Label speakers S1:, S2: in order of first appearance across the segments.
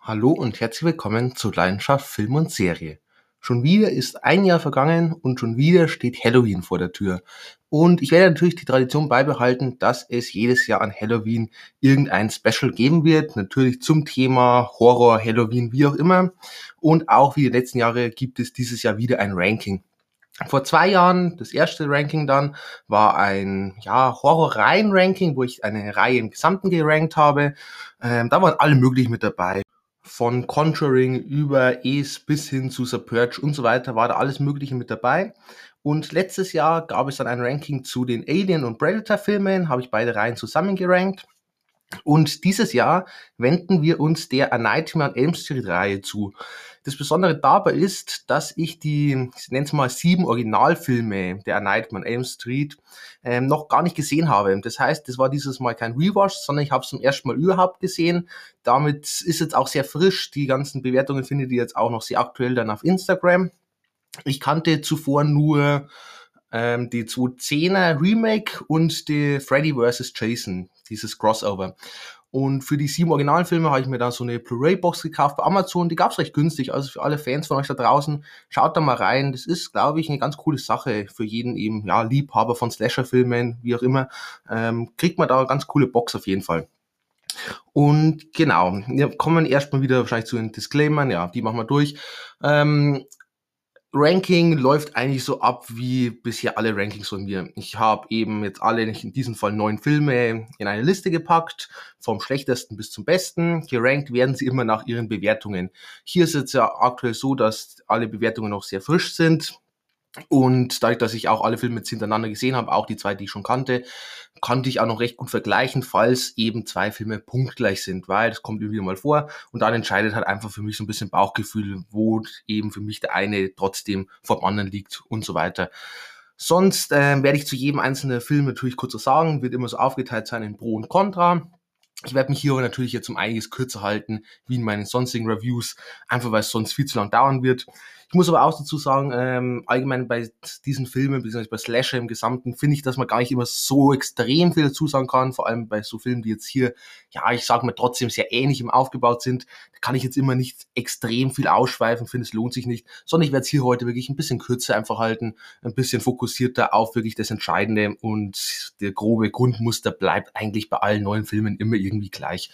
S1: Hallo und herzlich willkommen zu Leidenschaft Film und Serie. Schon wieder ist ein Jahr vergangen und schon wieder steht Halloween vor der Tür. Und ich werde natürlich die Tradition beibehalten, dass es jedes Jahr an Halloween irgendein Special geben wird. Natürlich zum Thema Horror, Halloween, wie auch immer. Und auch wie die letzten Jahre gibt es dieses Jahr wieder ein Ranking. Vor zwei Jahren, das erste Ranking dann, war ein ja, Horror-Reihen-Ranking, wo ich eine Reihe im Gesamten gerankt habe. Ähm, da waren alle möglichen mit dabei von Conjuring über Es bis hin zu The Purge und so weiter war da alles Mögliche mit dabei. Und letztes Jahr gab es dann ein Ranking zu den Alien- und Predator-Filmen, habe ich beide Reihen zusammengerankt. Und dieses Jahr wenden wir uns der A Nightmare on Elm Street Reihe zu. Das Besondere dabei ist, dass ich die, ich nenne es mal sieben Originalfilme der A Nightmare on Elm Street ähm, noch gar nicht gesehen habe. Das heißt, das war dieses Mal kein Rewatch, sondern ich habe es zum ersten Mal überhaupt gesehen. Damit ist jetzt auch sehr frisch. Die ganzen Bewertungen findet ihr jetzt auch noch sehr aktuell dann auf Instagram. Ich kannte zuvor nur ähm, die 2010er Remake und die Freddy vs. Jason, dieses Crossover. Und für die sieben Originalfilme habe ich mir dann so eine Blu-ray-Box gekauft bei Amazon. Die gab's recht günstig. Also für alle Fans von euch da draußen, schaut da mal rein. Das ist, glaube ich, eine ganz coole Sache für jeden eben, ja, Liebhaber von Slasher-Filmen, wie auch immer. Ähm, kriegt man da eine ganz coole Box auf jeden Fall. Und genau, wir kommen erstmal wieder wahrscheinlich zu den Disclaimern. Ja, die machen wir durch. Ähm, Ranking läuft eigentlich so ab wie bisher alle Rankings von mir. Ich habe eben jetzt alle, in diesem Fall neun Filme, in eine Liste gepackt, vom schlechtesten bis zum besten. Gerankt werden sie immer nach ihren Bewertungen. Hier ist es ja aktuell so, dass alle Bewertungen noch sehr frisch sind. Und dadurch, dass ich auch alle Filme jetzt hintereinander gesehen habe, auch die zwei, die ich schon kannte, konnte ich auch noch recht gut vergleichen, falls eben zwei Filme punktgleich sind, weil das kommt irgendwie mal vor und dann entscheidet halt einfach für mich so ein bisschen Bauchgefühl, wo eben für mich der eine trotzdem vom anderen liegt und so weiter. Sonst äh, werde ich zu jedem einzelnen Film natürlich kurz so sagen, wird immer so aufgeteilt sein in Pro und Contra. Ich werde mich hier aber natürlich jetzt um einiges kürzer halten, wie in meinen sonstigen Reviews, einfach weil es sonst viel zu lang dauern wird. Ich muss aber auch dazu sagen, ähm, allgemein bei diesen Filmen, beziehungsweise bei Slasher im Gesamten, finde ich, dass man gar nicht immer so extrem viel dazu sagen kann, vor allem bei so Filmen, die jetzt hier, ja, ich sage mal, trotzdem sehr ähnlich im Aufgebaut sind. Da kann ich jetzt immer nicht extrem viel ausschweifen, finde es lohnt sich nicht, sondern ich werde es hier heute wirklich ein bisschen kürzer einfach halten, ein bisschen fokussierter auf wirklich das Entscheidende und der grobe Grundmuster bleibt eigentlich bei allen neuen Filmen immer irgendwie gleich.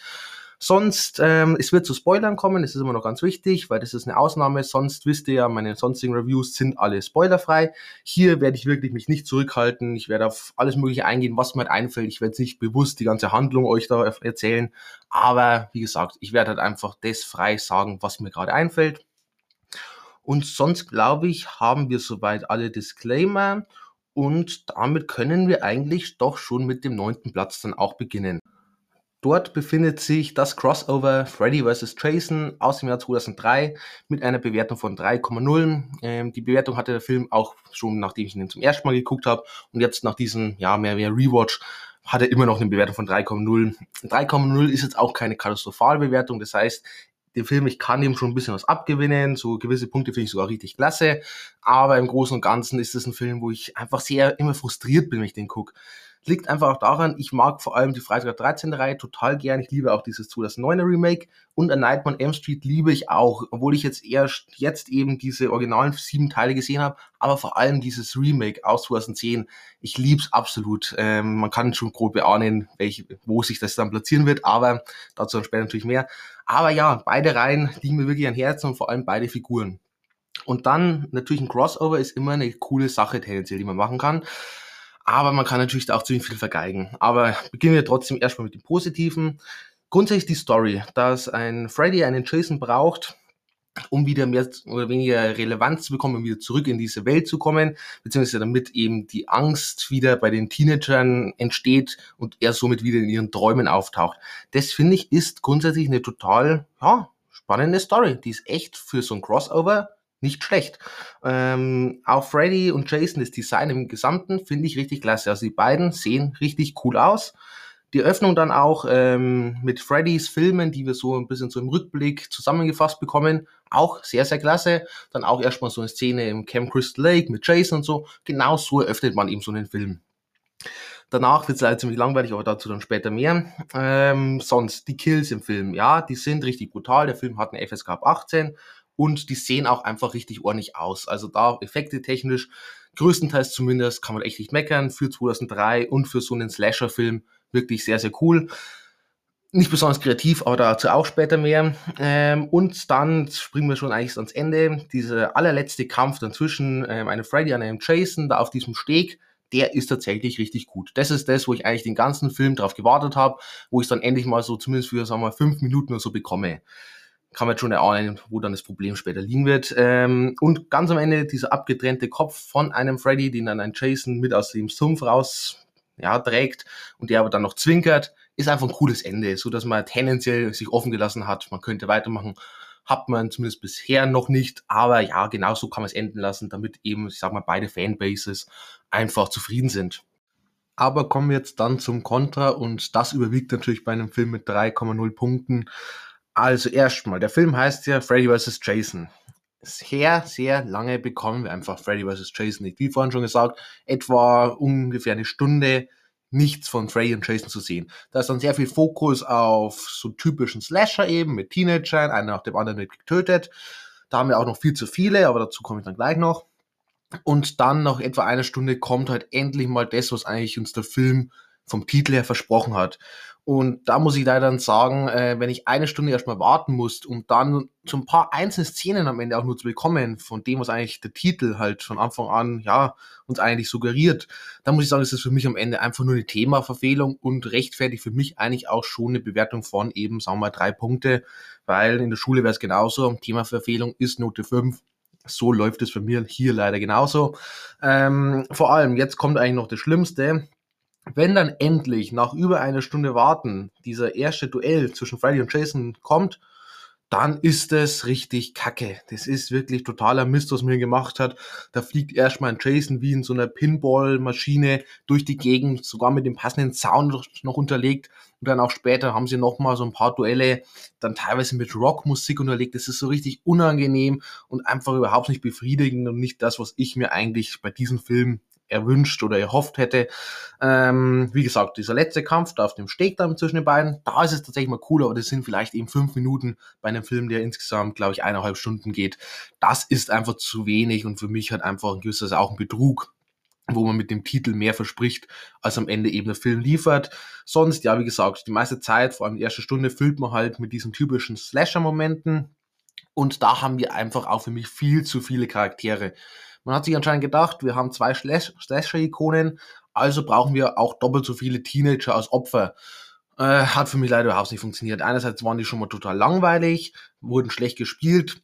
S1: Sonst, ähm, es wird zu Spoilern kommen, das ist immer noch ganz wichtig, weil das ist eine Ausnahme. Sonst wisst ihr ja, meine sonstigen Reviews sind alle spoilerfrei. Hier werde ich wirklich mich nicht zurückhalten. Ich werde auf alles Mögliche eingehen, was mir halt einfällt. Ich werde nicht bewusst die ganze Handlung euch da erzählen. Aber wie gesagt, ich werde halt einfach das frei sagen, was mir gerade einfällt. Und sonst glaube ich, haben wir soweit alle Disclaimer. Und damit können wir eigentlich doch schon mit dem neunten Platz dann auch beginnen. Dort befindet sich das Crossover Freddy vs. Jason aus dem Jahr 2003 mit einer Bewertung von 3,0. Ähm, die Bewertung hatte der Film auch schon, nachdem ich ihn zum ersten Mal geguckt habe. Und jetzt nach diesem, ja, mehr wie Rewatch hat er immer noch eine Bewertung von 3,0. 3,0 ist jetzt auch keine katastrophale Bewertung. Das heißt, den Film, ich kann ihm schon ein bisschen was abgewinnen. So gewisse Punkte finde ich sogar richtig klasse. Aber im Großen und Ganzen ist es ein Film, wo ich einfach sehr immer frustriert bin, wenn ich den gucke. Liegt einfach auch daran, ich mag vor allem die Freitag 13. Reihe total gern. Ich liebe auch dieses 2009er Remake und A Nightmare on M Street liebe ich auch, obwohl ich jetzt erst jetzt eben diese originalen sieben Teile gesehen habe, aber vor allem dieses Remake aus 2010. Ich lieb's absolut. Ähm, man kann schon grob beahnen, welche, wo sich das dann platzieren wird, aber dazu dann später natürlich mehr. Aber ja, beide Reihen liegen mir wirklich an Herzen und vor allem beide Figuren. Und dann natürlich ein Crossover ist immer eine coole Sache tendenziell, die man machen kann. Aber man kann natürlich auch ziemlich viel vergeigen. Aber beginnen wir trotzdem erstmal mit dem Positiven. Grundsätzlich die Story, dass ein Freddy einen Jason braucht, um wieder mehr oder weniger Relevanz zu bekommen, um wieder zurück in diese Welt zu kommen, beziehungsweise damit eben die Angst wieder bei den Teenagern entsteht und er somit wieder in ihren Träumen auftaucht. Das finde ich ist grundsätzlich eine total ja, spannende Story. Die ist echt für so ein Crossover nicht schlecht. Ähm, auch Freddy und Jason, das Design im Gesamten, finde ich richtig klasse. Also die beiden sehen richtig cool aus. Die Öffnung dann auch ähm, mit Freddys Filmen, die wir so ein bisschen so im Rückblick zusammengefasst bekommen, auch sehr, sehr klasse. Dann auch erstmal so eine Szene im Camp Crystal Lake mit Jason und so. Genau so eröffnet man eben so einen Film. Danach wird es leider ziemlich langweilig, aber dazu dann später mehr. Ähm, sonst, die Kills im Film, ja, die sind richtig brutal. Der Film hat eine FSK ab 18 und die sehen auch einfach richtig ordentlich aus. Also da Effekte technisch, größtenteils zumindest, kann man echt nicht meckern. Für 2003 und für so einen Slasher-Film wirklich sehr, sehr cool. Nicht besonders kreativ, aber dazu auch später mehr. Ähm, und dann springen wir schon eigentlich ans Ende. Dieser allerletzte Kampf dann zwischen ähm, einem Freddy und einem Jason, da auf diesem Steg, der ist tatsächlich richtig gut. Das ist das, wo ich eigentlich den ganzen Film drauf gewartet habe, wo ich dann endlich mal so zumindest für, sagen wir mal, fünf Minuten oder so bekomme kann man jetzt schon erahnen, wo dann das Problem später liegen wird. Ähm, und ganz am Ende dieser abgetrennte Kopf von einem Freddy, den dann ein Jason mit aus dem Sumpf raus ja, trägt und der aber dann noch zwinkert, ist einfach ein cooles Ende, so dass man tendenziell sich offen gelassen hat. Man könnte weitermachen, hat man zumindest bisher noch nicht, aber ja, genau so kann man es enden lassen, damit eben, ich sag mal, beide Fanbases einfach zufrieden sind. Aber kommen wir jetzt dann zum Kontra und das überwiegt natürlich bei einem Film mit 3,0 Punkten. Also erstmal, der Film heißt ja Freddy vs. Jason. Sehr, sehr lange bekommen wir einfach Freddy vs. Jason nicht. Wie vorhin schon gesagt, etwa ungefähr eine Stunde nichts von Freddy und Jason zu sehen. Da ist dann sehr viel Fokus auf so typischen Slasher eben mit Teenagern, einer nach dem anderen wird getötet. Da haben wir auch noch viel zu viele, aber dazu komme ich dann gleich noch. Und dann nach etwa einer Stunde kommt halt endlich mal das, was eigentlich uns der Film vom Titel her versprochen hat. Und da muss ich leider dann sagen, äh, wenn ich eine Stunde erstmal warten muss, um dann so ein paar einzelne Szenen am Ende auch nur zu bekommen, von dem, was eigentlich der Titel halt von Anfang an, ja, uns eigentlich suggeriert, dann muss ich sagen, ist das für mich am Ende einfach nur eine Themaverfehlung und rechtfertigt für mich eigentlich auch schon eine Bewertung von eben, sagen wir mal, drei Punkte, weil in der Schule wäre es genauso, Themaverfehlung ist Note 5, so läuft es für mir hier leider genauso. Ähm, vor allem, jetzt kommt eigentlich noch das Schlimmste wenn dann endlich nach über einer Stunde Warten dieser erste Duell zwischen Freddy und Jason kommt, dann ist es richtig kacke. Das ist wirklich totaler Mist, was hier gemacht hat. Da fliegt erstmal ein Jason wie in so einer Pinball-Maschine durch die Gegend, sogar mit dem passenden Sound noch unterlegt. Und dann auch später haben sie nochmal so ein paar Duelle, dann teilweise mit Rockmusik unterlegt. Das ist so richtig unangenehm und einfach überhaupt nicht befriedigend und nicht das, was ich mir eigentlich bei diesem Film erwünscht oder erhofft hätte. Ähm, wie gesagt, dieser letzte Kampf da auf dem Steg dann zwischen den beiden, da ist es tatsächlich mal cooler, aber das sind vielleicht eben fünf Minuten bei einem Film, der insgesamt, glaube ich, eineinhalb Stunden geht. Das ist einfach zu wenig und für mich hat einfach ein gewisses auch ein Betrug wo man mit dem Titel mehr verspricht, als am Ende eben der Film liefert. Sonst, ja, wie gesagt, die meiste Zeit, vor allem die erste Stunde, füllt man halt mit diesen typischen Slasher-Momenten. Und da haben wir einfach auch für mich viel zu viele Charaktere. Man hat sich anscheinend gedacht, wir haben zwei Slasher-Ikonen, also brauchen wir auch doppelt so viele Teenager als Opfer. Äh, hat für mich leider überhaupt nicht funktioniert. Einerseits waren die schon mal total langweilig, wurden schlecht gespielt.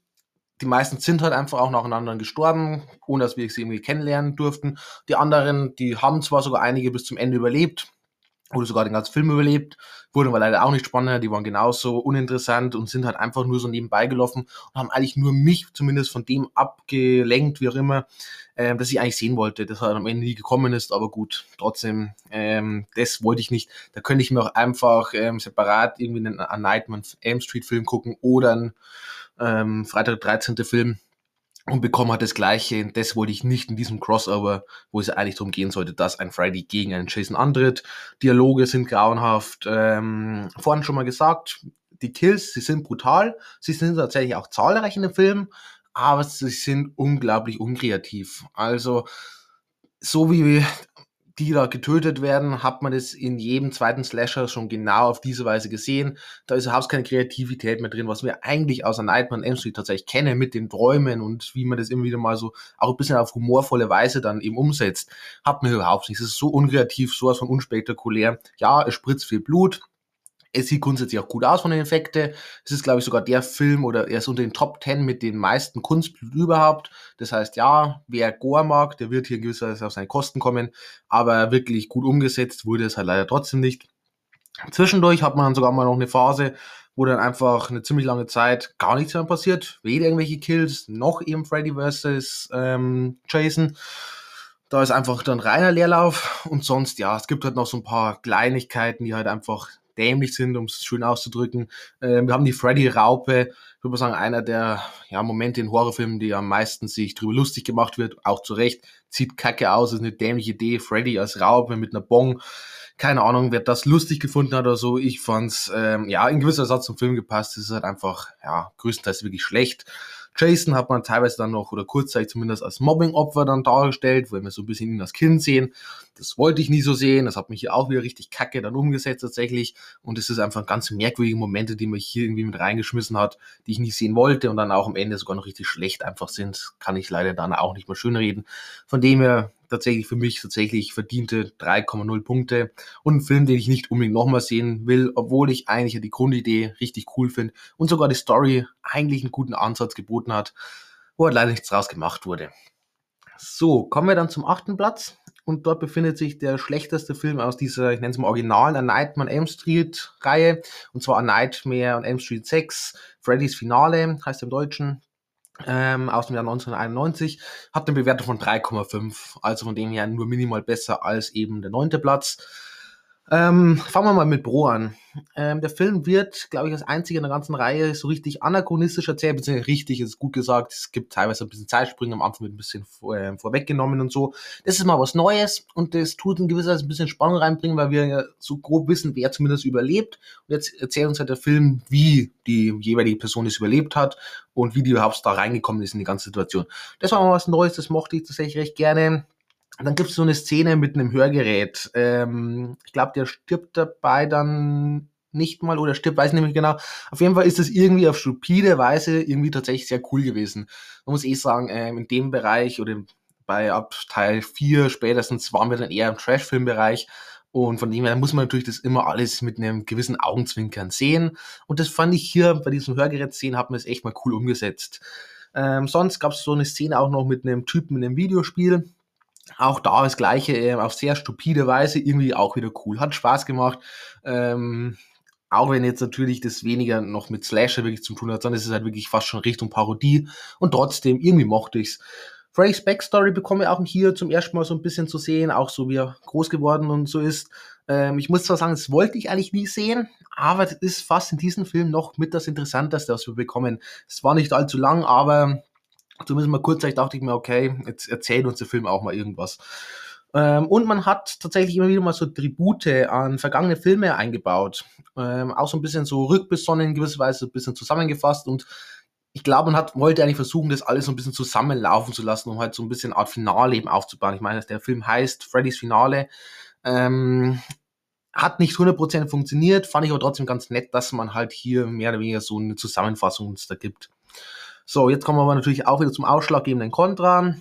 S1: Die meisten sind halt einfach auch nacheinander gestorben, ohne dass wir sie irgendwie kennenlernen durften. Die anderen, die haben zwar sogar einige bis zum Ende überlebt, oder sogar den ganzen Film überlebt, wurden aber leider auch nicht spannender, die waren genauso uninteressant und sind halt einfach nur so nebenbei gelaufen und haben eigentlich nur mich zumindest von dem abgelenkt, wie auch immer, ähm, dass ich eigentlich sehen wollte, dass er am Ende nie gekommen ist, aber gut, trotzdem, ähm, das wollte ich nicht. Da könnte ich mir auch einfach ähm, separat irgendwie einen, einen Nightman Elm Street Film gucken oder einen ähm, Freitag 13. Film und bekommen hat das gleiche. Das wollte ich nicht in diesem Crossover, wo es eigentlich darum gehen sollte, dass ein Freddy gegen einen Jason antritt. Dialoge sind grauenhaft. Ähm, vorhin schon mal gesagt, die Kills, sie sind brutal. Sie sind tatsächlich auch zahlreich in dem Film, aber sie sind unglaublich unkreativ. Also, so wie die da getötet werden, hat man das in jedem zweiten Slasher schon genau auf diese Weise gesehen. Da ist überhaupt keine Kreativität mehr drin, was wir eigentlich außer Nightmare M Street tatsächlich kennen mit den Träumen und wie man das immer wieder mal so auch ein bisschen auf humorvolle Weise dann eben umsetzt, hat man überhaupt nicht. Es ist so unkreativ, sowas von unspektakulär. Ja, es spritzt viel Blut, es sieht grundsätzlich auch gut aus von den Effekten. Es ist, glaube ich, sogar der Film oder er ist unter den Top 10 mit den meisten Kunstblut überhaupt. Das heißt, ja, wer Gore mag, der wird hier in gewisser Weise auf seine Kosten kommen. Aber wirklich gut umgesetzt wurde es halt leider trotzdem nicht. Zwischendurch hat man dann sogar mal noch eine Phase, wo dann einfach eine ziemlich lange Zeit gar nichts mehr passiert. Weder irgendwelche Kills, noch eben Freddy vs. Ähm, Jason. Da ist einfach dann reiner Leerlauf und sonst, ja, es gibt halt noch so ein paar Kleinigkeiten, die halt einfach dämlich sind, um es schön auszudrücken. Ähm, wir haben die Freddy-Raupe, ich würde sagen, einer der ja, Momente in Horrorfilmen, die am meisten sich drüber lustig gemacht wird, auch zu Recht. Sieht kacke aus, ist eine dämliche Idee. Freddy als Raupe mit einer Bong. Keine Ahnung, wer das lustig gefunden hat oder so. Ich fand's, ähm, ja, in gewisser Satz zum Film gepasst. Es ist halt einfach, ja, größtenteils wirklich schlecht. Jason hat man teilweise dann noch oder kurzzeitig zumindest als Mobbing-Opfer dann dargestellt, weil wir so ein bisschen ihn als Kind sehen. Das wollte ich nie so sehen. Das hat mich hier auch wieder richtig kacke dann umgesetzt tatsächlich. Und es ist einfach ganz merkwürdige Momente, die man hier irgendwie mit reingeschmissen hat, die ich nicht sehen wollte und dann auch am Ende sogar noch richtig schlecht einfach sind. Kann ich leider dann auch nicht mehr schönreden. Von dem her tatsächlich für mich tatsächlich verdiente 3,0 Punkte und ein Film, den ich nicht unbedingt nochmal sehen will, obwohl ich eigentlich die Grundidee richtig cool finde und sogar die Story eigentlich einen guten Ansatz geboten hat, wo halt leider nichts draus gemacht wurde. So, kommen wir dann zum achten Platz und dort befindet sich der schlechteste Film aus dieser, ich nenne es mal originalen A Nightmare on Elm Street Reihe und zwar A Nightmare on Elm Street 6, Freddy's Finale heißt im Deutschen ähm, aus dem Jahr 1991, hat eine Bewertung von 3,5, also von dem her nur minimal besser als eben der neunte Platz. Ähm, fangen wir mal mit Bro an. Ähm, der Film wird, glaube ich, als einziger in der ganzen Reihe so richtig anachronistisch erzählt, beziehungsweise richtig ist gut gesagt. Es gibt teilweise ein bisschen Zeitsprünge, am Anfang wird ein bisschen vor, äh, vorweggenommen und so. Das ist mal was Neues und das tut in gewisser Weise ein bisschen Spannung reinbringen, weil wir ja so grob wissen, wer zumindest überlebt. Und jetzt erzählt uns halt der Film, wie die jeweilige Person es überlebt hat und wie die überhaupt da reingekommen ist in die ganze Situation. Das war mal was Neues, das mochte ich tatsächlich recht gerne. Dann gibt es so eine Szene mit einem Hörgerät. Ähm, ich glaube, der stirbt dabei dann nicht mal oder stirbt, weiß ich nicht mehr genau. Auf jeden Fall ist das irgendwie auf stupide Weise irgendwie tatsächlich sehr cool gewesen. Man muss eh sagen, ähm, in dem Bereich oder bei ab Teil 4 spätestens waren wir dann eher im Trash-Film-Bereich. Und von dem her muss man natürlich das immer alles mit einem gewissen Augenzwinkern sehen. Und das fand ich hier bei diesem Hörgerät sehen, hat man es echt mal cool umgesetzt. Ähm, sonst gab es so eine Szene auch noch mit einem Typen in einem Videospiel auch da das Gleiche, äh, auf sehr stupide Weise, irgendwie auch wieder cool. Hat Spaß gemacht. Ähm, auch wenn jetzt natürlich das weniger noch mit Slasher wirklich zu tun hat, sondern es ist halt wirklich fast schon Richtung Parodie. Und trotzdem, irgendwie mochte ich's. Freddys Backstory bekomme ich auch hier zum ersten Mal so ein bisschen zu sehen, auch so wie er groß geworden und so ist. Ähm, ich muss zwar sagen, das wollte ich eigentlich nie sehen, aber das ist fast in diesem Film noch mit das Interessanteste, was wir bekommen. Es war nicht allzu lang, aber Zumindest mal kurzzeitig dachte ich mir, okay, jetzt erzählt uns der Film auch mal irgendwas. Ähm, und man hat tatsächlich immer wieder mal so Tribute an vergangene Filme eingebaut. Ähm, auch so ein bisschen so rückbesonnen in gewisser Weise, ein bisschen zusammengefasst und ich glaube, man hat, wollte eigentlich versuchen, das alles so ein bisschen zusammenlaufen zu lassen, um halt so ein bisschen Art Finale eben aufzubauen. Ich meine, der Film heißt Freddy's Finale. Ähm, hat nicht 100% funktioniert, fand ich aber trotzdem ganz nett, dass man halt hier mehr oder weniger so eine Zusammenfassung uns da gibt. So, jetzt kommen wir aber natürlich auch wieder zum ausschlaggebenden Kontra.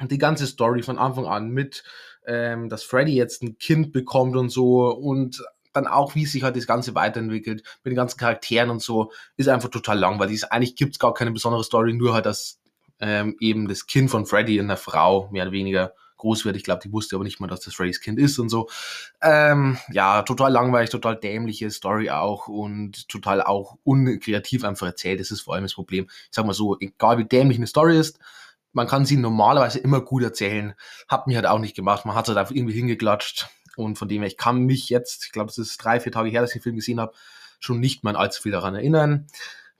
S1: Die ganze Story von Anfang an mit, ähm, dass Freddy jetzt ein Kind bekommt und so und dann auch, wie sich halt das Ganze weiterentwickelt mit den ganzen Charakteren und so, ist einfach total langweilig. Eigentlich gibt's gar keine besondere Story, nur halt, dass ähm, eben das Kind von Freddy in der Frau mehr oder weniger groß wird. Ich glaube, die wusste aber nicht mal, dass das Freddys Kind ist und so. Ähm, ja, total langweilig, total dämliche Story auch und total auch unkreativ einfach erzählt. Das ist vor allem das Problem. Ich sag mal so, egal wie dämlich eine Story ist, man kann sie normalerweise immer gut erzählen. Hat mich halt auch nicht gemacht. Man hat halt einfach irgendwie hingeklatscht. Und von dem her, ich kann mich jetzt, ich glaube, es ist drei, vier Tage her, dass ich den Film gesehen habe, schon nicht mehr allzu viel daran erinnern.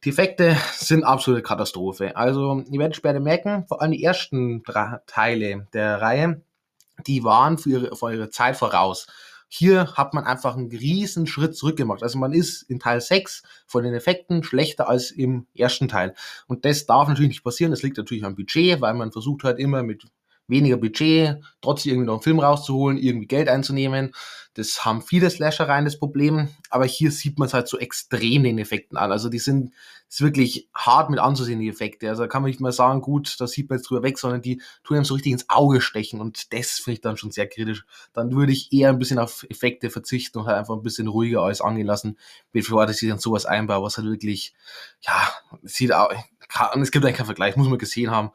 S1: Die Effekte sind absolute Katastrophe. Also, ihr werdet später merken, vor allem die ersten drei Teile der Reihe, die waren für ihre, für ihre Zeit voraus. Hier hat man einfach einen riesen Schritt zurück gemacht. Also man ist in Teil 6 von den Effekten schlechter als im ersten Teil. Und das darf natürlich nicht passieren. Das liegt natürlich am Budget, weil man versucht halt immer mit weniger Budget, trotzdem irgendwie noch einen Film rauszuholen, irgendwie Geld einzunehmen. Das haben viele Slasher rein das Problem, aber hier sieht man es halt so extrem den Effekten an. Also die sind ist wirklich hart mit anzusehen, die Effekte. Also da kann man nicht mal sagen, gut, da sieht man jetzt drüber weg, sondern die tun einem so richtig ins Auge stechen und das finde ich dann schon sehr kritisch. Dann würde ich eher ein bisschen auf Effekte verzichten und halt einfach ein bisschen ruhiger alles angehen lassen, bevor dass ich dann sowas einbaue, was halt wirklich, ja, sieht auch, es gibt eigentlich keinen Vergleich, muss man gesehen haben.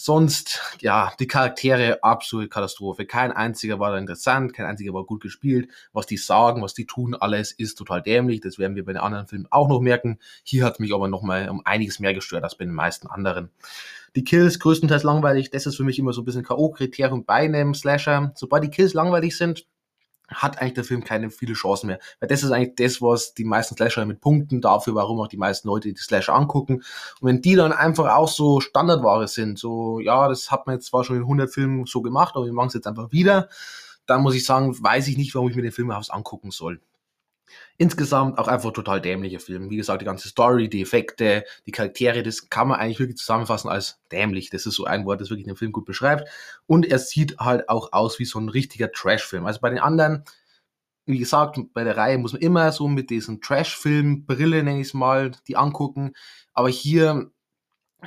S1: Sonst, ja, die Charaktere, absolute Katastrophe. Kein einziger war da interessant, kein einziger war gut gespielt. Was die sagen, was die tun, alles ist total dämlich. Das werden wir bei den anderen Filmen auch noch merken. Hier hat mich aber nochmal um einiges mehr gestört als bei den meisten anderen. Die Kills größtenteils langweilig. Das ist für mich immer so ein bisschen K.O.-Kriterium bei einem Slasher. Sobald die Kills langweilig sind, hat eigentlich der Film keine viele Chancen mehr. Weil das ist eigentlich das, was die meisten Slasher mit Punkten dafür, warum auch die meisten Leute die Slasher angucken. Und wenn die dann einfach auch so Standardware sind, so, ja, das hat man jetzt zwar schon in 100 Filmen so gemacht, aber wir machen es jetzt einfach wieder, dann muss ich sagen, weiß ich nicht, warum ich mir den Film überhaupt angucken soll. Insgesamt auch einfach total dämlicher Film. Wie gesagt, die ganze Story, die Effekte, die Charaktere, das kann man eigentlich wirklich zusammenfassen als dämlich. Das ist so ein Wort, das wirklich den Film gut beschreibt. Und er sieht halt auch aus wie so ein richtiger Trash-Film. Also bei den anderen, wie gesagt, bei der Reihe muss man immer so mit diesen Trash-Film-Brille, nenne ich es mal, die angucken. Aber hier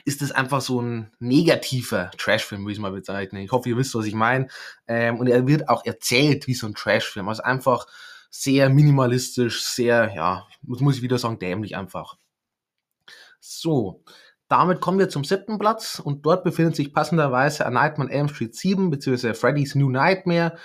S1: ist es einfach so ein negativer Trash-Film, würde ich mal bezeichnen. Ich hoffe, ihr wisst, was ich meine. Ähm, und er wird auch erzählt wie so ein Trash-Film. Also einfach sehr minimalistisch, sehr, ja, muss ich wieder sagen, dämlich einfach. So, damit kommen wir zum siebten Platz und dort befindet sich passenderweise A Nightmare on Elm Street 7 beziehungsweise Freddy's New Nightmare.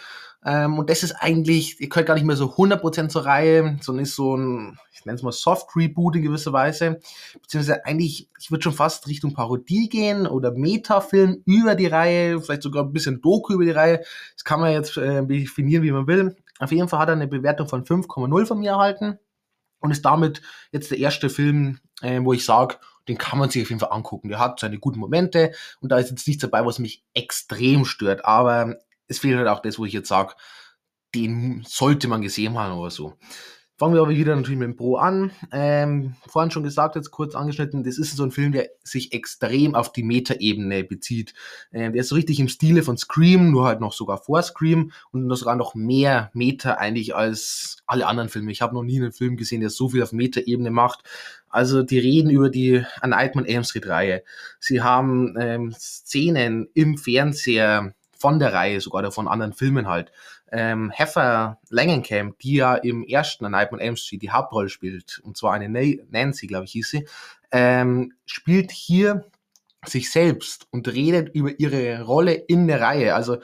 S1: Ähm, und das ist eigentlich, ihr könnt gar nicht mehr so 100% zur Reihe, sondern ist so ein, ich nenne es mal Soft Reboot in gewisser Weise. Beziehungsweise eigentlich, ich würde schon fast Richtung Parodie gehen oder Metafilm über die Reihe, vielleicht sogar ein bisschen Doku über die Reihe. Das kann man jetzt äh, definieren, wie man will. Auf jeden Fall hat er eine Bewertung von 5,0 von mir erhalten und ist damit jetzt der erste Film, äh, wo ich sage, den kann man sich auf jeden Fall angucken. Der hat seine guten Momente und da ist jetzt nichts dabei, was mich extrem stört. Aber es fehlt halt auch das, wo ich jetzt sage, den sollte man gesehen haben oder so. Fangen wir aber wieder natürlich mit dem Pro an. Ähm, vorhin schon gesagt, jetzt kurz angeschnitten, das ist so ein Film, der sich extrem auf die Metaebene bezieht. Ähm, der ist so richtig im Stile von Scream, nur halt noch sogar vor Scream und sogar noch mehr Meta eigentlich als alle anderen Filme. Ich habe noch nie einen Film gesehen, der so viel auf Metaebene macht. Also die reden über die An Nightmare Elm Street Reihe. Sie haben ähm, Szenen im Fernseher von der Reihe sogar von anderen Filmen halt ähm, Heifer Langenkamp, die ja im ersten A Nightmare on Elm Street die Hauptrolle spielt, und zwar eine Nancy, glaube ich, hieß sie, ähm, spielt hier sich selbst und redet über ihre Rolle in der Reihe. Also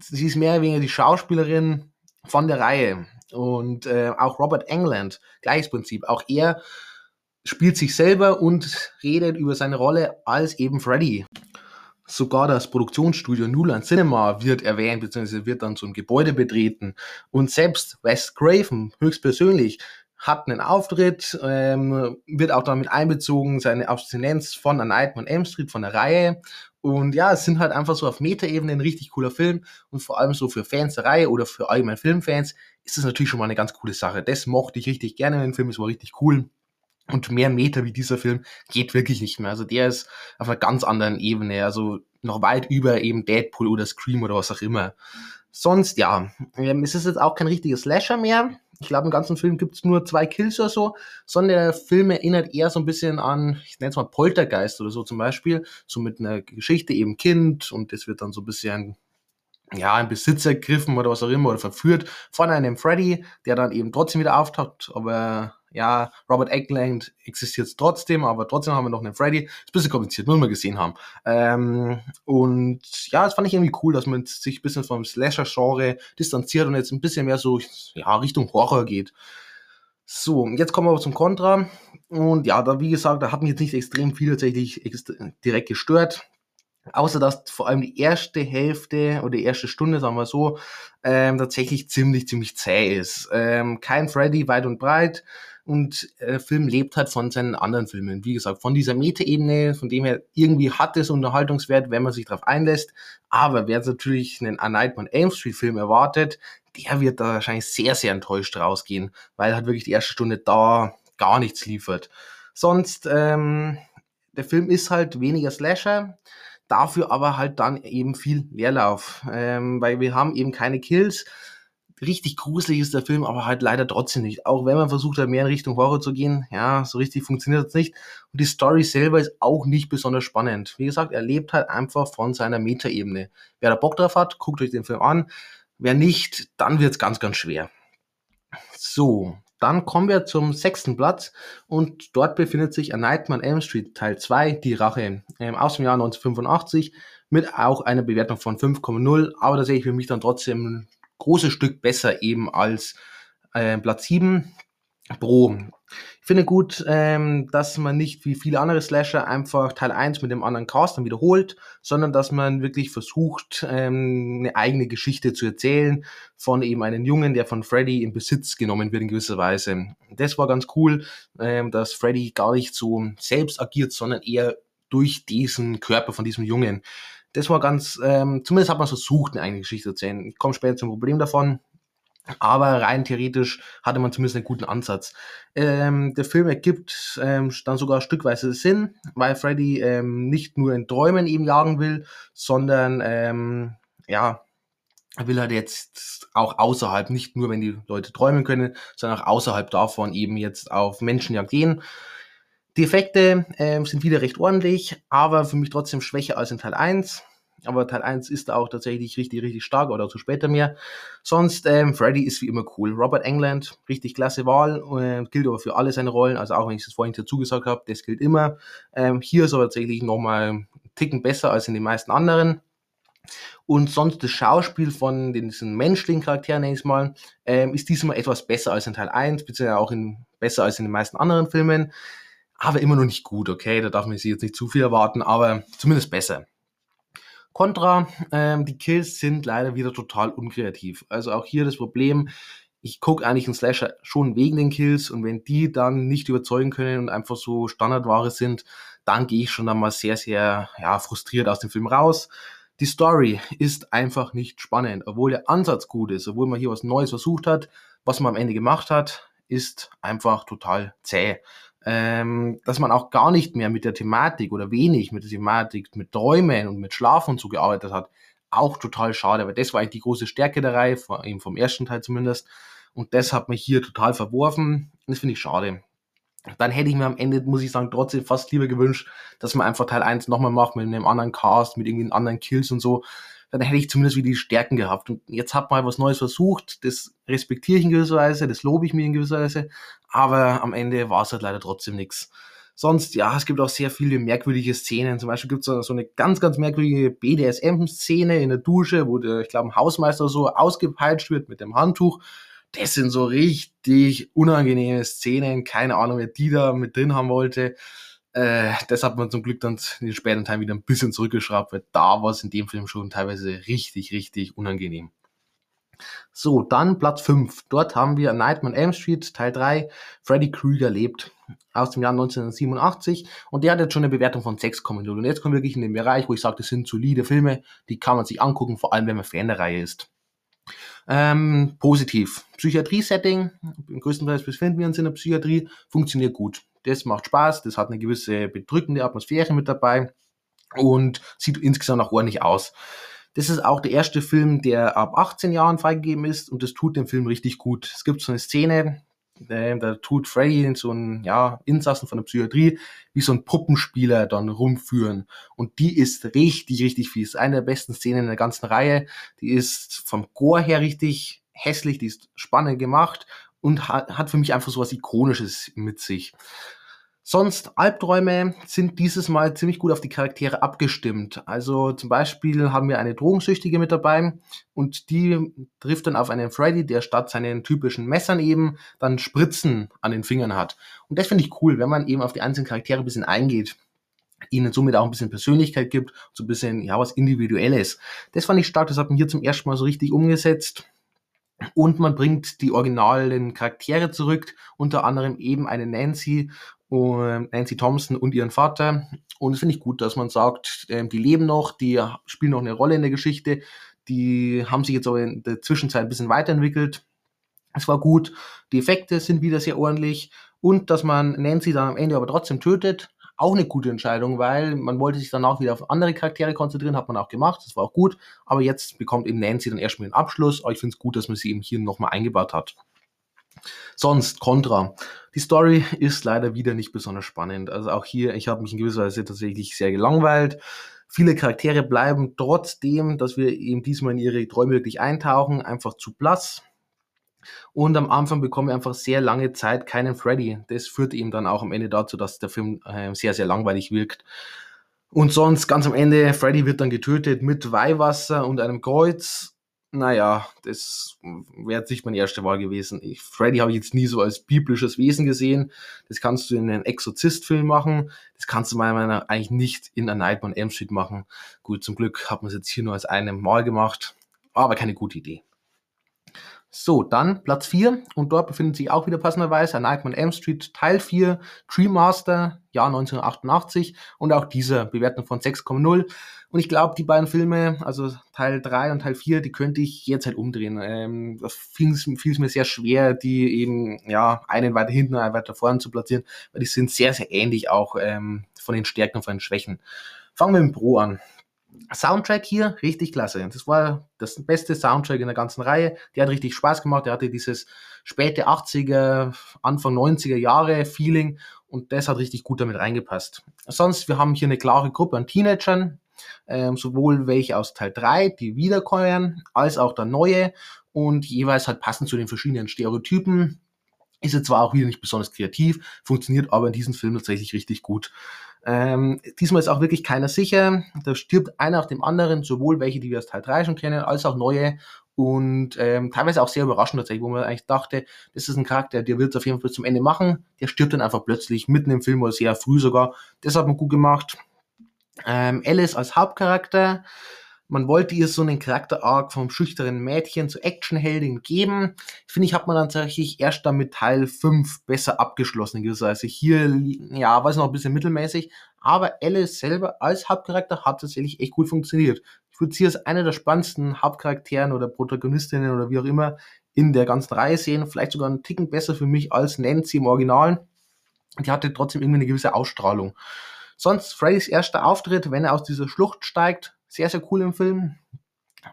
S1: sie ist mehr oder weniger die Schauspielerin von der Reihe. Und äh, auch Robert England, gleiches Prinzip. Auch er spielt sich selber und redet über seine Rolle als eben Freddy. Sogar das Produktionsstudio Newland Cinema wird erwähnt, beziehungsweise wird dann so ein Gebäude betreten. Und selbst Wes Craven höchstpersönlich hat einen Auftritt, ähm, wird auch damit einbezogen, seine Abstinenz von A Nightmare on Elm Street, von der Reihe. Und ja, es sind halt einfach so auf Metaebene ein richtig cooler Film. Und vor allem so für Fans der Reihe oder für allgemein Filmfans ist das natürlich schon mal eine ganz coole Sache. Das mochte ich richtig gerne in dem Film, es war richtig cool. Und mehr Meter wie dieser Film geht wirklich nicht mehr. Also der ist auf einer ganz anderen Ebene. Also noch weit über eben Deadpool oder Scream oder was auch immer. Sonst, ja, ähm, es ist jetzt auch kein richtiges Slasher mehr. Ich glaube, im ganzen Film gibt's nur zwei Kills oder so, sondern der Film erinnert eher so ein bisschen an, ich nenne es mal Poltergeist oder so zum Beispiel, so mit einer Geschichte eben Kind und das wird dann so ein bisschen ja, in Besitz ergriffen oder was auch immer oder verführt von einem Freddy, der dann eben trotzdem wieder auftaucht, aber ja, Robert Eggland existiert trotzdem, aber trotzdem haben wir noch einen Freddy. Ist ein bisschen kompliziert, muss man gesehen haben. Ähm, und ja, das fand ich irgendwie cool, dass man sich ein bisschen vom Slasher-Genre distanziert und jetzt ein bisschen mehr so ja, Richtung Horror geht. So, jetzt kommen wir aber zum Contra. Und ja, da wie gesagt, da hat mich jetzt nicht extrem viel tatsächlich direkt gestört. Außer dass vor allem die erste Hälfte oder die erste Stunde, sagen wir so, ähm, tatsächlich ziemlich, ziemlich zäh ist. Ähm, kein Freddy weit und breit und der äh, Film lebt halt von seinen anderen Filmen. Wie gesagt, von dieser Metaebene, von dem her irgendwie hat es Unterhaltungswert, wenn man sich darauf einlässt. Aber wer jetzt natürlich einen A Nightmare on Elm Street Film erwartet, der wird da wahrscheinlich sehr, sehr enttäuscht rausgehen, weil halt wirklich die erste Stunde da gar nichts liefert. Sonst, ähm, der Film ist halt weniger Slasher, dafür aber halt dann eben viel Leerlauf, ähm, weil wir haben eben keine Kills, richtig gruselig ist der Film, aber halt leider trotzdem nicht. Auch wenn man versucht hat, mehr in Richtung Horror zu gehen, ja, so richtig funktioniert das nicht. Und die Story selber ist auch nicht besonders spannend. Wie gesagt, er lebt halt einfach von seiner Metaebene. Wer da Bock drauf hat, guckt euch den Film an. Wer nicht, dann wird's ganz, ganz schwer. So, dann kommen wir zum sechsten Platz und dort befindet sich A Nightmare on Elm Street Teil 2, Die Rache, ähm, aus dem Jahr 1985 mit auch einer Bewertung von 5,0, aber da sehe ich für mich dann trotzdem großes Stück besser eben als äh, Platz 7. Pro. Ich finde gut, ähm, dass man nicht wie viele andere Slasher einfach Teil 1 mit dem anderen Cast dann wiederholt, sondern dass man wirklich versucht, ähm, eine eigene Geschichte zu erzählen von eben einem Jungen, der von Freddy in Besitz genommen wird in gewisser Weise. Das war ganz cool, ähm, dass Freddy gar nicht so selbst agiert, sondern eher durch diesen Körper von diesem Jungen. Das war ganz, ähm, zumindest hat man versucht, eine eigene Geschichte zu erzählen. Ich komme später zum Problem davon. Aber rein theoretisch hatte man zumindest einen guten Ansatz. Ähm, der Film ergibt ähm, dann sogar stückweise Sinn, weil Freddy ähm, nicht nur in Träumen eben jagen will, sondern ähm, ja, will halt jetzt auch außerhalb, nicht nur wenn die Leute träumen können, sondern auch außerhalb davon eben jetzt auf Menschenjagd gehen. Die Effekte ähm, sind wieder recht ordentlich, aber für mich trotzdem schwächer als in Teil 1 aber Teil 1 ist auch tatsächlich richtig, richtig stark oder zu später mehr. Sonst, ähm, Freddy ist wie immer cool. Robert England, richtig klasse Wahl, äh, gilt aber für alle seine Rollen, also auch wenn ich es vorhin dazu gesagt habe, das gilt immer. Ähm, hier ist er tatsächlich nochmal einen Ticken besser als in den meisten anderen. Und sonst das Schauspiel von diesen menschlichen Charakteren, nenne ich es mal, ähm, ist diesmal etwas besser als in Teil 1, beziehungsweise auch in, besser als in den meisten anderen Filmen. Aber immer noch nicht gut, okay? Da darf man sich jetzt nicht zu viel erwarten, aber zumindest besser. Contra, ähm, die Kills sind leider wieder total unkreativ. Also auch hier das Problem, ich gucke eigentlich einen Slasher schon wegen den Kills und wenn die dann nicht überzeugen können und einfach so Standardware sind, dann gehe ich schon dann mal sehr, sehr ja, frustriert aus dem Film raus. Die Story ist einfach nicht spannend, obwohl der Ansatz gut ist, obwohl man hier was Neues versucht hat. Was man am Ende gemacht hat, ist einfach total zäh ähm, dass man auch gar nicht mehr mit der Thematik oder wenig mit der Thematik, mit Träumen und mit Schlafen und so gearbeitet hat. Auch total schade, weil das war eigentlich die große Stärke der Reihe, eben vom ersten Teil zumindest. Und das hat mich hier total verworfen. Das finde ich schade. Dann hätte ich mir am Ende, muss ich sagen, trotzdem fast lieber gewünscht, dass man einfach Teil 1 nochmal macht mit einem anderen Cast, mit irgendwie anderen Kills und so dann hätte ich zumindest wieder die Stärken gehabt. Und jetzt hat man was Neues versucht, das respektiere ich in gewisser Weise, das lobe ich mir in gewisser Weise, aber am Ende war es halt leider trotzdem nichts. Sonst, ja, es gibt auch sehr viele merkwürdige Szenen. Zum Beispiel gibt es so eine ganz, ganz merkwürdige BDSM-Szene in der Dusche, wo der, ich glaube, ein Hausmeister so ausgepeitscht wird mit dem Handtuch. Das sind so richtig unangenehme Szenen. Keine Ahnung, wer die da mit drin haben wollte. Äh, das hat man zum Glück dann in den späteren Teilen wieder ein bisschen zurückgeschraubt, weil da war es in dem Film schon teilweise richtig, richtig unangenehm. So, dann Platz 5. Dort haben wir Nightmare on Elm Street, Teil 3, Freddy Krueger lebt, aus dem Jahr 1987. Und der hat jetzt schon eine Bewertung von 6,0. Und jetzt kommen wir wirklich in den Bereich, wo ich sage, das sind solide Filme, die kann man sich angucken, vor allem wenn man Fan der Reihe ist. Ähm, positiv. Psychiatrie-Setting, größtenteils befinden wir uns in der Psychiatrie, funktioniert gut. Das macht Spaß, das hat eine gewisse bedrückende Atmosphäre mit dabei und sieht insgesamt auch ordentlich aus. Das ist auch der erste Film, der ab 18 Jahren freigegeben ist und das tut dem Film richtig gut. Es gibt so eine Szene, äh, da tut Freddy so ein ja, Insassen von der Psychiatrie wie so ein Puppenspieler dann rumführen. Und die ist richtig, richtig fies. Eine der besten Szenen in der ganzen Reihe. Die ist vom Gore her richtig hässlich, die ist spannend gemacht und hat, hat für mich einfach so was Ikonisches mit sich. Sonst Albträume sind dieses Mal ziemlich gut auf die Charaktere abgestimmt. Also zum Beispiel haben wir eine Drogensüchtige mit dabei und die trifft dann auf einen Freddy, der statt seinen typischen Messern eben dann Spritzen an den Fingern hat. Und das finde ich cool, wenn man eben auf die einzelnen Charaktere ein bisschen eingeht ihnen somit auch ein bisschen Persönlichkeit gibt, so ein bisschen, ja, was Individuelles. Das fand ich stark, das hat man hier zum ersten Mal so richtig umgesetzt. Und man bringt die originalen Charaktere zurück, unter anderem eben eine Nancy, ähm, Nancy Thompson und ihren Vater. Und das finde ich gut, dass man sagt, ähm, die leben noch, die spielen noch eine Rolle in der Geschichte, die haben sich jetzt aber in der Zwischenzeit ein bisschen weiterentwickelt. Es war gut, die Effekte sind wieder sehr ordentlich und dass man Nancy dann am Ende aber trotzdem tötet, auch eine gute Entscheidung, weil man wollte sich dann auch wieder auf andere Charaktere konzentrieren, hat man auch gemacht, das war auch gut, aber jetzt bekommt eben Nancy dann erstmal den Abschluss, aber ich finde es gut, dass man sie eben hier nochmal eingebaut hat. Sonst, Contra. Die Story ist leider wieder nicht besonders spannend. Also auch hier, ich habe mich in gewisser Weise tatsächlich sehr gelangweilt. Viele Charaktere bleiben trotzdem, dass wir eben diesmal in ihre Träume wirklich eintauchen, einfach zu blass. Und am Anfang bekommen wir einfach sehr lange Zeit keinen Freddy. Das führt eben dann auch am Ende dazu, dass der Film äh, sehr, sehr langweilig wirkt. Und sonst ganz am Ende, Freddy wird dann getötet mit Weihwasser und einem Kreuz. Naja, das wäre nicht meine erste Wahl gewesen. Ich, Freddy habe ich jetzt nie so als biblisches Wesen gesehen. Das kannst du in einen Exorzist-Film machen. Das kannst du meiner Meinung nach eigentlich nicht in A Nightmare on Elm Street machen. Gut, zum Glück hat man es jetzt hier nur als einem Mal gemacht. Aber keine gute Idee. So, dann Platz 4 und dort befindet sich auch wieder passenderweise ein Nightmare on Elm Street Teil 4, Dream Master, Jahr 1988 und auch dieser Bewertung von 6,0 und ich glaube, die beiden Filme, also Teil 3 und Teil 4, die könnte ich jetzt halt umdrehen. Ähm, das fiel es mir sehr schwer, die eben, ja, einen weiter hinten, einen weiter vorne zu platzieren, weil die sind sehr, sehr ähnlich auch ähm, von den Stärken und von den Schwächen. Fangen wir mit dem Pro an. Soundtrack hier richtig klasse. Das war das beste Soundtrack in der ganzen Reihe. Der hat richtig Spaß gemacht. Der hatte dieses späte 80er, Anfang 90er Jahre Feeling und das hat richtig gut damit reingepasst. Sonst, wir haben hier eine klare Gruppe an Teenagern, ähm, sowohl welche aus Teil 3, die wiederkommen, als auch der neue und jeweils halt passend zu den verschiedenen Stereotypen. Ist jetzt zwar auch wieder nicht besonders kreativ, funktioniert aber in diesem Film tatsächlich richtig gut. Ähm, diesmal ist auch wirklich keiner sicher. Da stirbt einer nach dem anderen, sowohl welche, die wir aus Teil 3 schon kennen, als auch neue. Und ähm, teilweise auch sehr überraschend tatsächlich, wo man eigentlich dachte, das ist ein Charakter, der wird es auf jeden Fall zum Ende machen. Der stirbt dann einfach plötzlich mitten im Film oder sehr früh sogar. Das hat man gut gemacht. Ähm, Alice als Hauptcharakter man wollte ihr so einen Charakter-Arc vom schüchternen Mädchen zur Actionheldin geben. Finde ich, hat man dann tatsächlich erst dann mit Teil 5 besser abgeschlossen. Also hier, ja, war es noch ein bisschen mittelmäßig, aber Alice selber als Hauptcharakter hat tatsächlich echt gut funktioniert. Ich würde sie als eine der spannendsten Hauptcharakteren oder Protagonistinnen oder wie auch immer in der ganzen Reihe sehen. Vielleicht sogar einen Ticken besser für mich als Nancy im Original. Die hatte trotzdem irgendwie eine gewisse Ausstrahlung. Sonst Freddys erster Auftritt, wenn er aus dieser Schlucht steigt, sehr, sehr cool im Film.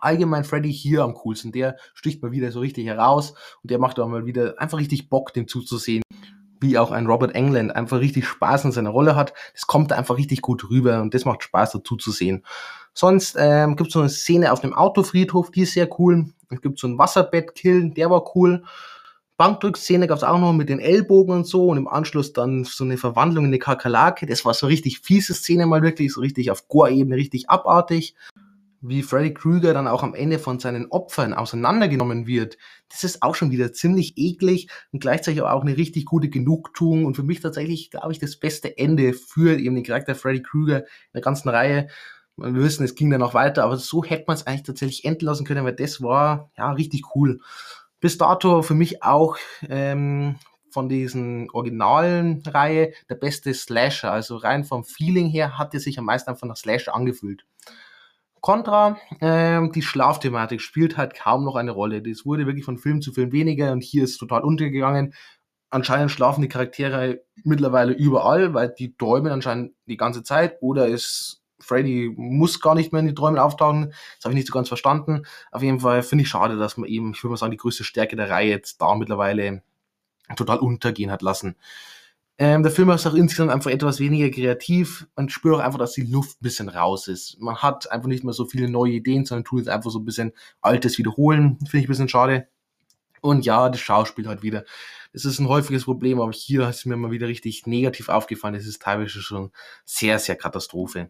S1: Allgemein Freddy hier am coolsten. Der sticht mal wieder so richtig heraus und der macht auch mal wieder einfach richtig Bock, dem zuzusehen. Wie auch ein Robert England einfach richtig Spaß in seiner Rolle hat. Das kommt einfach richtig gut rüber und das macht Spaß dazu zu sehen. Sonst ähm, gibt es so eine Szene auf dem Autofriedhof, die ist sehr cool. Es gibt so ein Wasserbett-Kill, der war cool. Bankdrückszene gab es auch noch mit den Ellbogen und so und im Anschluss dann so eine Verwandlung in eine Kakerlake. Das war so richtig fiese Szene mal wirklich, so richtig auf Gore-Ebene, richtig abartig. Wie Freddy Krueger dann auch am Ende von seinen Opfern auseinandergenommen wird, das ist auch schon wieder ziemlich eklig und gleichzeitig aber auch eine richtig gute Genugtuung und für mich tatsächlich, glaube ich, das beste Ende für eben den Charakter Freddy Krueger in der ganzen Reihe. Wir wissen, es ging dann noch weiter, aber so hätte man es eigentlich tatsächlich enden lassen können, weil das war ja richtig cool bis dato für mich auch ähm, von diesen originalen Reihe der beste Slasher. Also rein vom Feeling her hat er sich am meisten einfach nach Slasher angefühlt. Contra, ähm, die Schlafthematik spielt halt kaum noch eine Rolle. Das wurde wirklich von Film zu Film weniger und hier ist total untergegangen. Anscheinend schlafen die Charaktere mittlerweile überall, weil die träumen anscheinend die ganze Zeit oder es Freddy muss gar nicht mehr in die Träume auftauchen. Das habe ich nicht so ganz verstanden. Auf jeden Fall finde ich schade, dass man eben, ich würde mal sagen, die größte Stärke der Reihe jetzt da mittlerweile total untergehen hat lassen. Ähm, der Film ist auch insgesamt einfach etwas weniger kreativ. Man spürt auch einfach, dass die Luft ein bisschen raus ist. Man hat einfach nicht mehr so viele neue Ideen, sondern tut jetzt einfach so ein bisschen Altes wiederholen. Finde ich ein bisschen schade. Und ja, das Schauspiel halt wieder. Das ist ein häufiges Problem, aber hier ist mir mal wieder richtig negativ aufgefallen. Das ist teilweise schon sehr, sehr Katastrophe.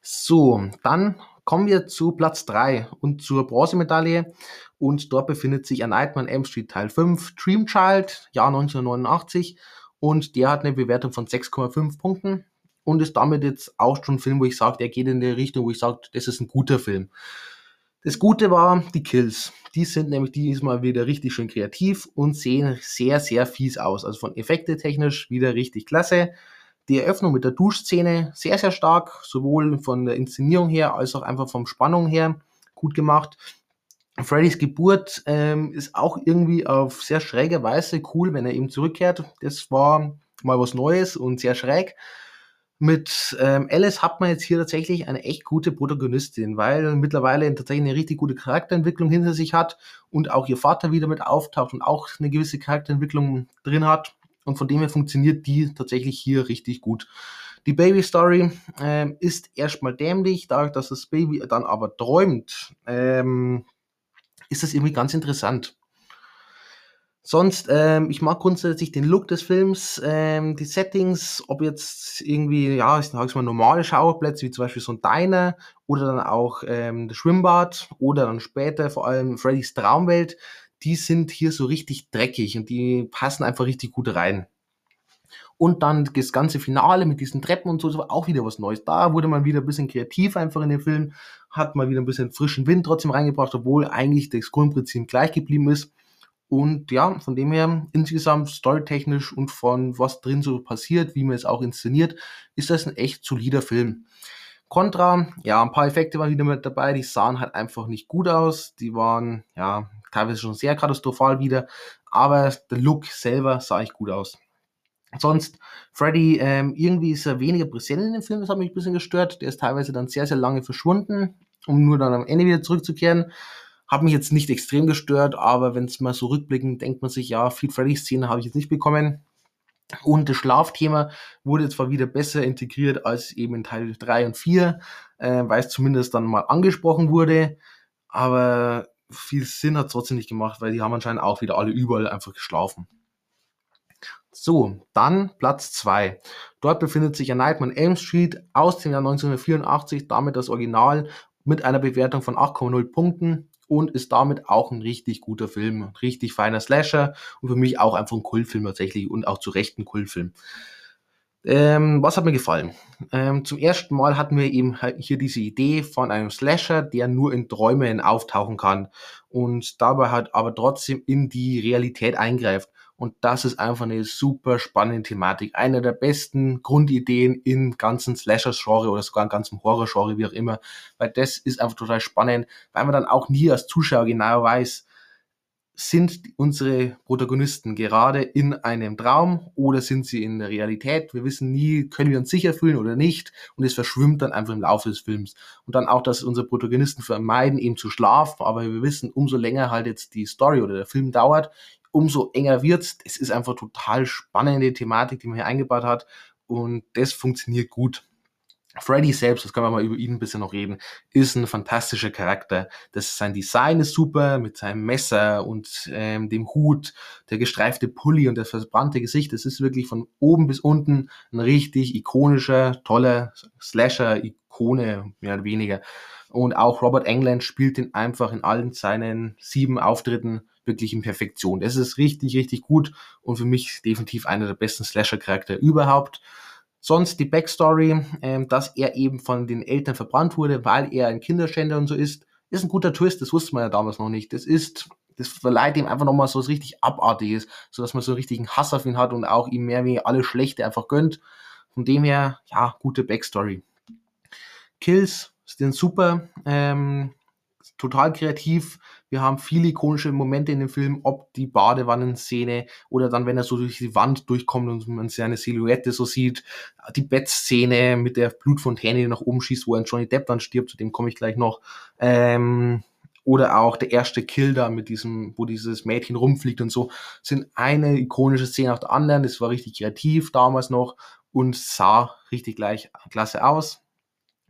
S1: So, dann kommen wir zu Platz 3 und zur Bronzemedaille. Und dort befindet sich Nightmare on Elm Street Teil 5, Dream Child, Jahr 1989. Und der hat eine Bewertung von 6,5 Punkten und ist damit jetzt auch schon ein Film, wo ich sage, der geht in die Richtung, wo ich sage, das ist ein guter Film. Das Gute war die Kills. Die sind nämlich diesmal wieder richtig schön kreativ und sehen sehr, sehr fies aus. Also von Effekte technisch wieder richtig klasse. Die Eröffnung mit der Duschszene sehr, sehr stark, sowohl von der Inszenierung her als auch einfach vom Spannung her gut gemacht. Freddys Geburt ähm, ist auch irgendwie auf sehr schräge Weise cool, wenn er eben zurückkehrt. Das war mal was Neues und sehr schräg. Mit ähm, Alice hat man jetzt hier tatsächlich eine echt gute Protagonistin, weil mittlerweile tatsächlich eine richtig gute Charakterentwicklung hinter sich hat und auch ihr Vater wieder mit auftaucht und auch eine gewisse Charakterentwicklung drin hat. Und von dem her funktioniert die tatsächlich hier richtig gut. Die Baby Story ähm, ist erstmal dämlich, dadurch, dass das Baby dann aber träumt, ähm, ist das irgendwie ganz interessant. Sonst, ähm, ich mag grundsätzlich den Look des Films, ähm, die Settings, ob jetzt irgendwie, ja, ich sag mal, normale Schauerplätze, wie zum Beispiel so ein Diner oder dann auch ähm, das Schwimmbad oder dann später vor allem Freddys Traumwelt, die sind hier so richtig dreckig und die passen einfach richtig gut rein. Und dann das ganze Finale mit diesen Treppen und so, das war auch wieder was Neues. Da wurde man wieder ein bisschen kreativ einfach in den Film, hat mal wieder ein bisschen frischen Wind trotzdem reingebracht, obwohl eigentlich das Grundprinzip gleich geblieben ist. Und ja, von dem her, insgesamt storytechnisch und von was drin so passiert, wie man es auch inszeniert, ist das ein echt solider Film. Contra, ja, ein paar Effekte waren wieder mit dabei, die sahen halt einfach nicht gut aus, die waren, ja, teilweise schon sehr katastrophal wieder, aber der Look selber sah echt gut aus. Sonst, Freddy, ähm, irgendwie ist er weniger präsent in dem Film, das hat mich ein bisschen gestört. Der ist teilweise dann sehr, sehr lange verschwunden, um nur dann am Ende wieder zurückzukehren. Hat mich jetzt nicht extrem gestört, aber wenn es mal so rückblickend denkt man sich, ja, viel Freddy-Szene habe ich jetzt nicht bekommen. Und das Schlafthema wurde zwar wieder besser integriert als eben in Teil 3 und 4, äh, weil es zumindest dann mal angesprochen wurde, aber viel Sinn hat es trotzdem nicht gemacht, weil die haben anscheinend auch wieder alle überall einfach geschlafen. So, dann Platz 2. Dort befindet sich A Nightmare on Elm Street aus dem Jahr 1984, damit das Original mit einer Bewertung von 8,0 Punkten und ist damit auch ein richtig guter Film. Richtig feiner Slasher und für mich auch einfach ein Kultfilm tatsächlich und auch zu Recht ein Kultfilm. Ähm, was hat mir gefallen? Ähm, zum ersten Mal hatten wir eben hier diese Idee von einem Slasher, der nur in Träumen auftauchen kann und dabei halt aber trotzdem in die Realität eingreift. Und das ist einfach eine super spannende Thematik. Eine der besten Grundideen im ganzen Slasher-Genre oder sogar im ganzen Horror-Genre, wie auch immer. Weil das ist einfach total spannend, weil man dann auch nie als Zuschauer genau weiß, sind unsere Protagonisten gerade in einem Traum oder sind sie in der Realität? Wir wissen nie, können wir uns sicher fühlen oder nicht und es verschwimmt dann einfach im Laufe des Films. Und dann auch, dass unsere Protagonisten vermeiden, eben zu schlafen, aber wir wissen, umso länger halt jetzt die Story oder der Film dauert, umso enger wird's. Es ist einfach total spannende Thematik, die man hier eingebaut hat und das funktioniert gut. Freddy selbst, das können wir mal über ihn ein bisschen noch reden, ist ein fantastischer Charakter. Das sein Design ist super mit seinem Messer und ähm, dem Hut, der gestreifte Pulli und das verbrannte Gesicht. Das ist wirklich von oben bis unten ein richtig ikonischer, toller Slasher-Ikone, mehr oder weniger. Und auch Robert England spielt ihn einfach in allen seinen sieben Auftritten wirklich in Perfektion. Das ist richtig, richtig gut und für mich definitiv einer der besten Slasher-Charakter überhaupt. Sonst die Backstory, ähm, dass er eben von den Eltern verbrannt wurde, weil er ein Kinderschänder und so ist, ist ein guter Twist, das wusste man ja damals noch nicht. Das ist, das verleiht ihm einfach nochmal so was richtig Abartiges, so dass man so einen richtigen Hass auf ihn hat und auch ihm mehr wie alle Schlechte einfach gönnt. Von dem her, ja, gute Backstory. Kills sind super, ähm, total kreativ, wir haben viele ikonische Momente in dem Film, ob die Badewannenszene oder dann, wenn er so durch die Wand durchkommt und man seine Silhouette so sieht, die Bettszene mit der Blutfontäne, die nach oben schießt, wo ein Johnny Depp dann stirbt, zu dem komme ich gleich noch. Ähm, oder auch der erste Kill da mit diesem, wo dieses Mädchen rumfliegt und so, sind eine ikonische Szene nach der anderen. Das war richtig kreativ damals noch und sah richtig gleich klasse aus.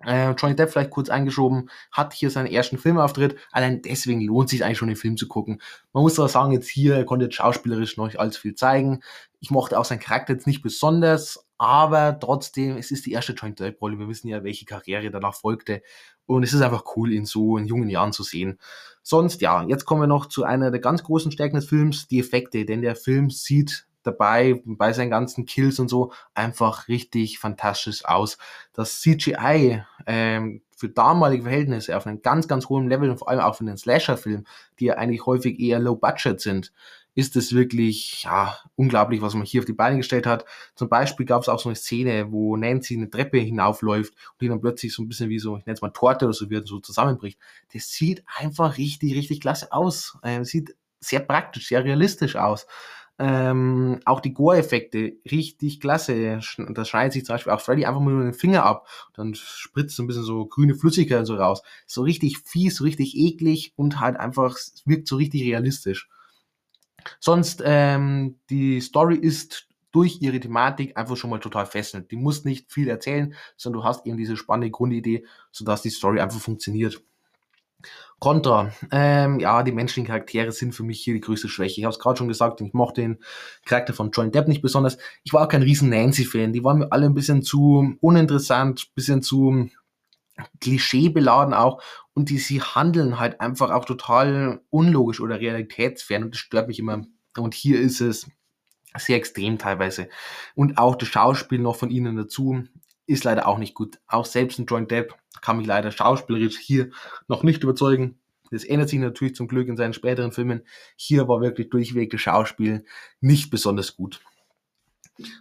S1: Äh, Johnny Depp vielleicht kurz eingeschoben, hat hier seinen ersten Filmauftritt. Allein deswegen lohnt sich eigentlich schon den Film zu gucken. Man muss aber sagen, jetzt hier, er konnte jetzt schauspielerisch noch nicht allzu viel zeigen. Ich mochte auch seinen Charakter jetzt nicht besonders, aber trotzdem, es ist die erste Johnny Depp-Rolle. Wir wissen ja, welche Karriere danach folgte. Und es ist einfach cool, ihn so in jungen Jahren zu sehen. Sonst, ja, jetzt kommen wir noch zu einer der ganz großen Stärken des Films, die Effekte. Denn der Film sieht dabei, bei seinen ganzen Kills und so, einfach richtig fantastisch aus. Das CGI ähm, für damalige Verhältnisse auf einem ganz, ganz hohen Level und vor allem auch für den Slasher-Film, die ja eigentlich häufig eher low-budget sind, ist es wirklich ja unglaublich, was man hier auf die Beine gestellt hat. Zum Beispiel gab es auch so eine Szene, wo Nancy eine Treppe hinaufläuft und die dann plötzlich so ein bisschen wie so, ich nenne es mal Torte oder so wird, so zusammenbricht. Das sieht einfach richtig, richtig klasse aus. Ähm, sieht sehr praktisch, sehr realistisch aus. Ähm, auch die Gore-Effekte, richtig klasse. Das schneidet sich zum Beispiel auch Freddy einfach mal nur den Finger ab. Dann spritzt so ein bisschen so grüne Flüssigkeit so raus. So richtig fies, so richtig eklig und halt einfach, wirkt so richtig realistisch. Sonst, ähm, die Story ist durch ihre Thematik einfach schon mal total fesselnd. Die muss nicht viel erzählen, sondern du hast eben diese spannende Grundidee, sodass die Story einfach funktioniert. Contra. Ähm, ja, die menschlichen Charaktere sind für mich hier die größte Schwäche. Ich habe es gerade schon gesagt, ich mochte den Charakter von Johnny Depp nicht besonders. Ich war auch kein riesen Nancy-Fan. Die waren mir alle ein bisschen zu uninteressant, bisschen zu klischeebeladen auch und die sie handeln halt einfach auch total unlogisch oder realitätsfern und das stört mich immer. Und hier ist es sehr extrem teilweise. Und auch das Schauspiel noch von ihnen dazu ist leider auch nicht gut. Auch selbst ein Joint Depp kann mich leider schauspielerisch hier noch nicht überzeugen. Das ändert sich natürlich zum Glück in seinen späteren Filmen. Hier war wirklich durchweg das Schauspiel nicht besonders gut.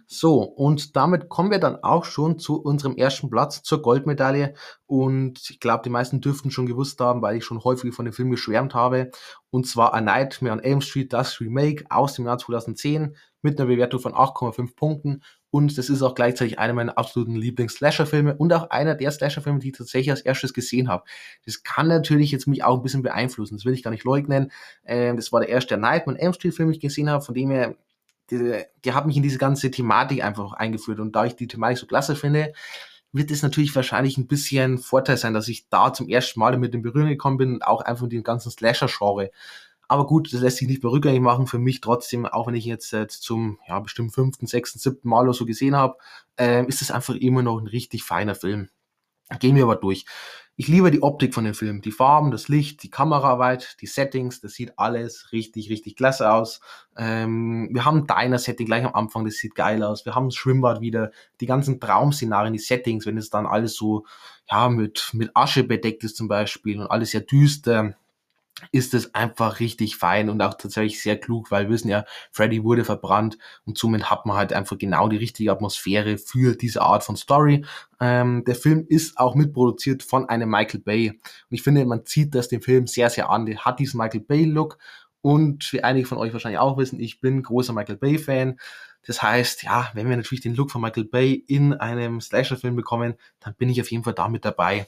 S1: So, und damit kommen wir dann auch schon zu unserem ersten Platz, zur Goldmedaille. Und ich glaube, die meisten dürften schon gewusst haben, weil ich schon häufig von dem Film geschwärmt habe. Und zwar A Nightmare on Elm Street, das Remake aus dem Jahr 2010 mit einer Bewertung von 8,5 Punkten. Und das ist auch gleichzeitig einer meiner absoluten Lieblings-Slasher-Filme und auch einer der Slasher-Filme, die ich tatsächlich als erstes gesehen habe. Das kann natürlich jetzt mich auch ein bisschen beeinflussen, das will ich gar nicht leugnen. Ähm, das war der erste Nightmare on Elm Street-Film, den ich gesehen habe, von dem her die, die hat mich in diese ganze Thematik einfach eingeführt. Und da ich die Thematik so klasse finde, wird es natürlich wahrscheinlich ein bisschen Vorteil sein, dass ich da zum ersten Mal mit in Berührung gekommen bin und auch einfach mit dem ganzen Slasher-Genre. Aber gut, das lässt sich nicht mehr rückgängig machen. Für mich trotzdem, auch wenn ich jetzt, jetzt zum ja, bestimmt fünften, sechsten, siebten Mal oder so gesehen habe, äh, ist es einfach immer noch ein richtig feiner Film. Gehen wir aber durch. Ich liebe die Optik von dem Film, die Farben, das Licht, die Kameraarbeit, die Settings, das sieht alles richtig, richtig klasse aus. Ähm, wir haben Diner-Setting gleich am Anfang, das sieht geil aus. Wir haben das Schwimmbad wieder, die ganzen Traumszenarien, die Settings, wenn es dann alles so, ja, mit, mit Asche bedeckt ist zum Beispiel und alles sehr düster ist es einfach richtig fein und auch tatsächlich sehr klug, weil wir wissen ja, Freddy wurde verbrannt und somit hat man halt einfach genau die richtige Atmosphäre für diese Art von Story. Ähm, der Film ist auch mitproduziert von einem Michael Bay und ich finde, man zieht das dem Film sehr, sehr an. Der hat diesen Michael Bay-Look und wie einige von euch wahrscheinlich auch wissen, ich bin großer Michael Bay-Fan. Das heißt, ja, wenn wir natürlich den Look von Michael Bay in einem Slasher-Film bekommen, dann bin ich auf jeden Fall damit dabei.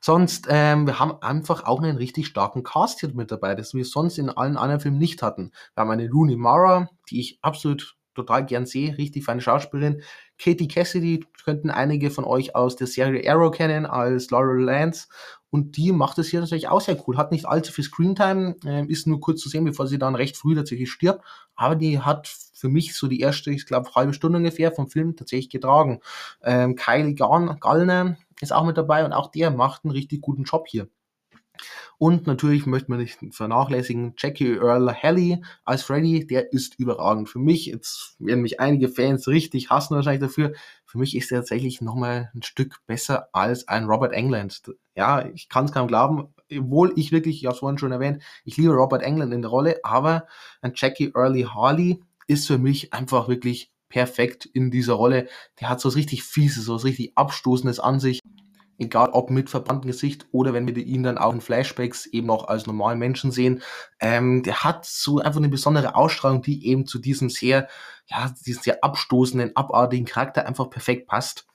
S1: Sonst, ähm, wir haben einfach auch einen richtig starken Cast hier mit dabei, das wir sonst in allen anderen Filmen nicht hatten. Wir haben eine Rooney Mara, die ich absolut total gern sehe, richtig feine Schauspielerin. Katie Cassidy könnten einige von euch aus der Serie Arrow kennen als Laurel Lance. Und die macht es hier natürlich auch sehr cool. Hat nicht allzu viel Screentime, äh, ist nur kurz zu sehen, bevor sie dann recht früh tatsächlich stirbt. Aber die hat für mich so die erste, ich glaube, halbe Stunde ungefähr vom Film tatsächlich getragen. Ähm, Kylie Gallner ist auch mit dabei und auch der macht einen richtig guten Job hier. Und natürlich möchte man nicht vernachlässigen, Jackie Earl Haley als Freddy, der ist überragend. Für mich, jetzt werden mich einige Fans richtig hassen wahrscheinlich dafür, für mich ist er tatsächlich nochmal ein Stück besser als ein Robert England. Ja, ich kann es kaum glauben, obwohl ich wirklich, ich habe es vorhin schon erwähnt, ich liebe Robert England in der Rolle, aber ein Jackie Early Harley ist für mich einfach wirklich perfekt in dieser Rolle. Der hat so was richtig Fieses, so was richtig Abstoßendes an sich. Egal ob mit verbranntem Gesicht oder wenn wir ihn dann auch in Flashbacks eben auch als normalen Menschen sehen. Ähm, der hat so einfach eine besondere Ausstrahlung, die eben zu diesem sehr, ja, diesem sehr abstoßenden, abartigen Charakter einfach perfekt passt.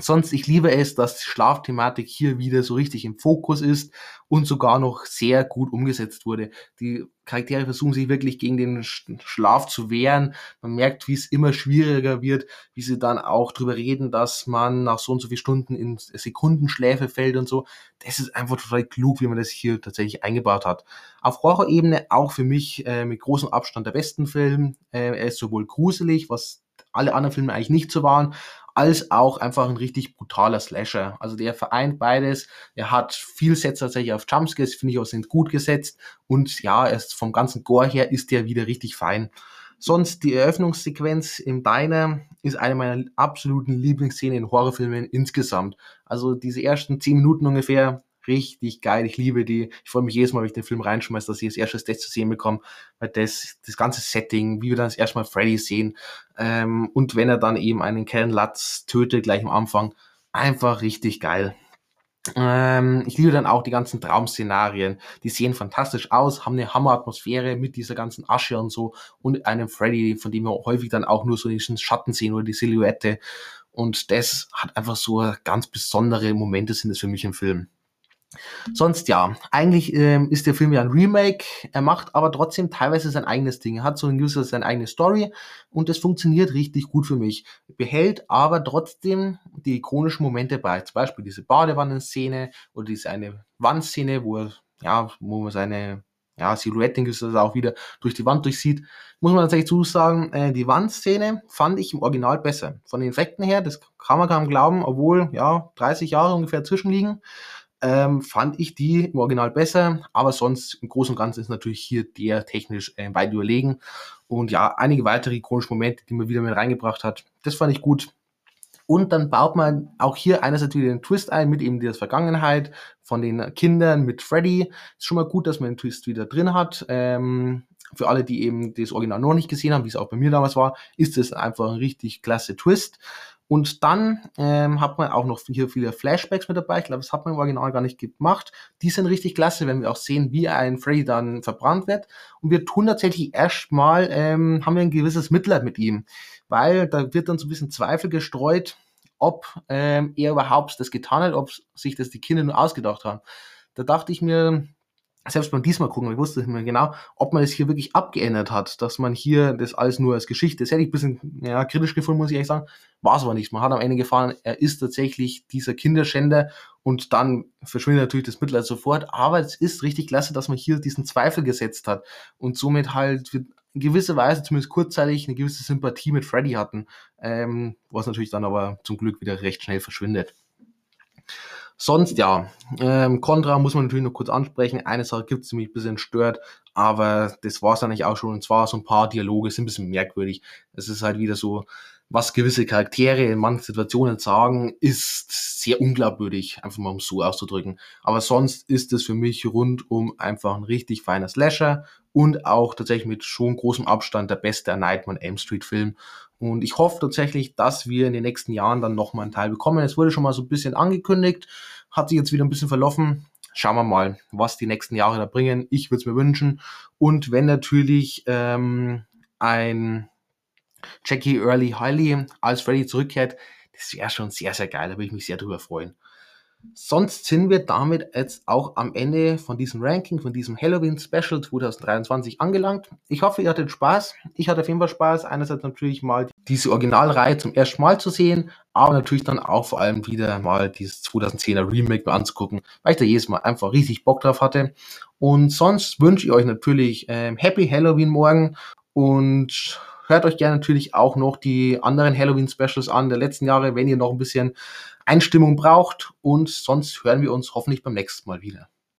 S1: Sonst, ich liebe es, dass die Schlafthematik hier wieder so richtig im Fokus ist und sogar noch sehr gut umgesetzt wurde. Die Charaktere versuchen sich wirklich gegen den Schlaf zu wehren. Man merkt, wie es immer schwieriger wird, wie sie dann auch drüber reden, dass man nach so und so vielen Stunden in Sekundenschläfe fällt und so. Das ist einfach total klug, wie man das hier tatsächlich eingebaut hat. Auf Horror-Ebene auch für mich äh, mit großem Abstand der besten Film. Äh, er ist sowohl gruselig, was alle anderen Filme eigentlich nicht so waren, als auch einfach ein richtig brutaler Slasher. Also der vereint beides. Er hat viel Sets tatsächlich auf Jumpscares, finde ich auch sind gut gesetzt. Und ja, erst vom ganzen Gore her ist der wieder richtig fein. Sonst die Eröffnungssequenz im Diner ist eine meiner absoluten Lieblingsszenen in Horrorfilmen insgesamt. Also diese ersten zehn Minuten ungefähr richtig geil. Ich liebe die. Ich freue mich jedes Mal, wenn ich den Film reinschmeiße, dass ich das erste das zu sehen bekomme, weil das, das ganze Setting, wie wir dann das erste Mal Freddy sehen, ähm, und wenn er dann eben einen Kellen Latz tötet, gleich am Anfang, einfach richtig geil. Ähm, ich liebe dann auch die ganzen Traumszenarien. Die sehen fantastisch aus, haben eine Hammeratmosphäre mit dieser ganzen Asche und so und einem Freddy, von dem wir häufig dann auch nur so diesen Schatten sehen oder die Silhouette. Und das hat einfach so ganz besondere Momente sind es für mich im Film. Sonst ja, eigentlich ähm, ist der Film ja ein Remake, er macht aber trotzdem teilweise sein eigenes Ding. Er hat so ein gewisser seine eigene Story und das funktioniert richtig gut für mich. Behält aber trotzdem die ikonischen Momente bei. Zum Beispiel diese Badewannenszene oder diese eine Wandszene, wo er, ja, wo man seine ja, Silhouette ist das auch wieder durch die Wand durchsieht. Muss man tatsächlich zusagen, äh, die Wandszene fand ich im Original besser. Von den Effekten her, das kann man kaum glauben, obwohl ja 30 Jahre ungefähr zwischenliegen ähm, fand ich die im Original besser, aber sonst im Großen und Ganzen ist natürlich hier der technisch äh, weit überlegen. Und ja, einige weitere ikonische Momente, die man wieder mit reingebracht hat, das fand ich gut. Und dann baut man auch hier einerseits wieder den Twist ein mit eben der Vergangenheit von den Kindern mit Freddy. Ist schon mal gut, dass man den Twist wieder drin hat. Ähm, für alle, die eben das Original noch nicht gesehen haben, wie es auch bei mir damals war, ist es einfach ein richtig klasse Twist. Und dann ähm, hat man auch noch hier viele Flashbacks mit dabei. Ich glaube, das hat man im Original gar nicht gemacht. Die sind richtig klasse, wenn wir auch sehen, wie ein Freddy dann verbrannt wird. Und wir tun tatsächlich erstmal, ähm, haben wir ein gewisses Mitleid mit ihm. Weil da wird dann so ein bisschen Zweifel gestreut, ob ähm, er überhaupt das getan hat, ob sich das die Kinder nur ausgedacht haben. Da dachte ich mir, selbst beim diesmal gucken, ich wusste nicht mehr genau, ob man es hier wirklich abgeändert hat, dass man hier das alles nur als Geschichte, das hätte ich ein bisschen ja, kritisch gefunden, muss ich ehrlich sagen, war es aber nicht. Man hat am Ende gefahren, er ist tatsächlich dieser Kinderschänder und dann verschwindet natürlich das Mitleid sofort, aber es ist richtig klasse, dass man hier diesen Zweifel gesetzt hat und somit halt in gewisser Weise, zumindest kurzzeitig, eine gewisse Sympathie mit Freddy hatten, ähm, was natürlich dann aber zum Glück wieder recht schnell verschwindet. Sonst ja, ähm, Contra muss man natürlich noch kurz ansprechen. Eine Sache gibt es, die mich ein bisschen stört, aber das war es eigentlich auch schon. Und zwar so ein paar Dialoge sind ein bisschen merkwürdig. Es ist halt wieder so, was gewisse Charaktere in manchen Situationen sagen, ist sehr unglaubwürdig, einfach mal um so auszudrücken. Aber sonst ist es für mich rundum einfach ein richtig feiner Slasher und auch tatsächlich mit schon großem Abstand der beste Nightmare Elm Street Film. Und ich hoffe tatsächlich, dass wir in den nächsten Jahren dann nochmal einen Teil bekommen. Es wurde schon mal so ein bisschen angekündigt, hat sich jetzt wieder ein bisschen verlaufen. Schauen wir mal, was die nächsten Jahre da bringen. Ich würde es mir wünschen. Und wenn natürlich ähm, ein Jackie Early Hiley als Freddy zurückkehrt, das wäre schon sehr, sehr geil. Da würde ich mich sehr drüber freuen. Sonst sind wir damit jetzt auch am Ende von diesem Ranking, von diesem Halloween Special 2023 angelangt. Ich hoffe, ihr hattet Spaß. Ich hatte auf jeden Fall Spaß. Einerseits natürlich mal diese Originalreihe zum ersten Mal zu sehen, aber natürlich dann auch vor allem wieder mal dieses 2010er Remake mal anzugucken, weil ich da jedes Mal einfach richtig Bock drauf hatte. Und sonst wünsche ich euch natürlich ähm, Happy Halloween morgen und hört euch gerne natürlich auch noch die anderen Halloween Specials an der letzten Jahre, wenn ihr noch ein bisschen Einstimmung braucht. Und sonst hören wir uns hoffentlich beim nächsten Mal wieder.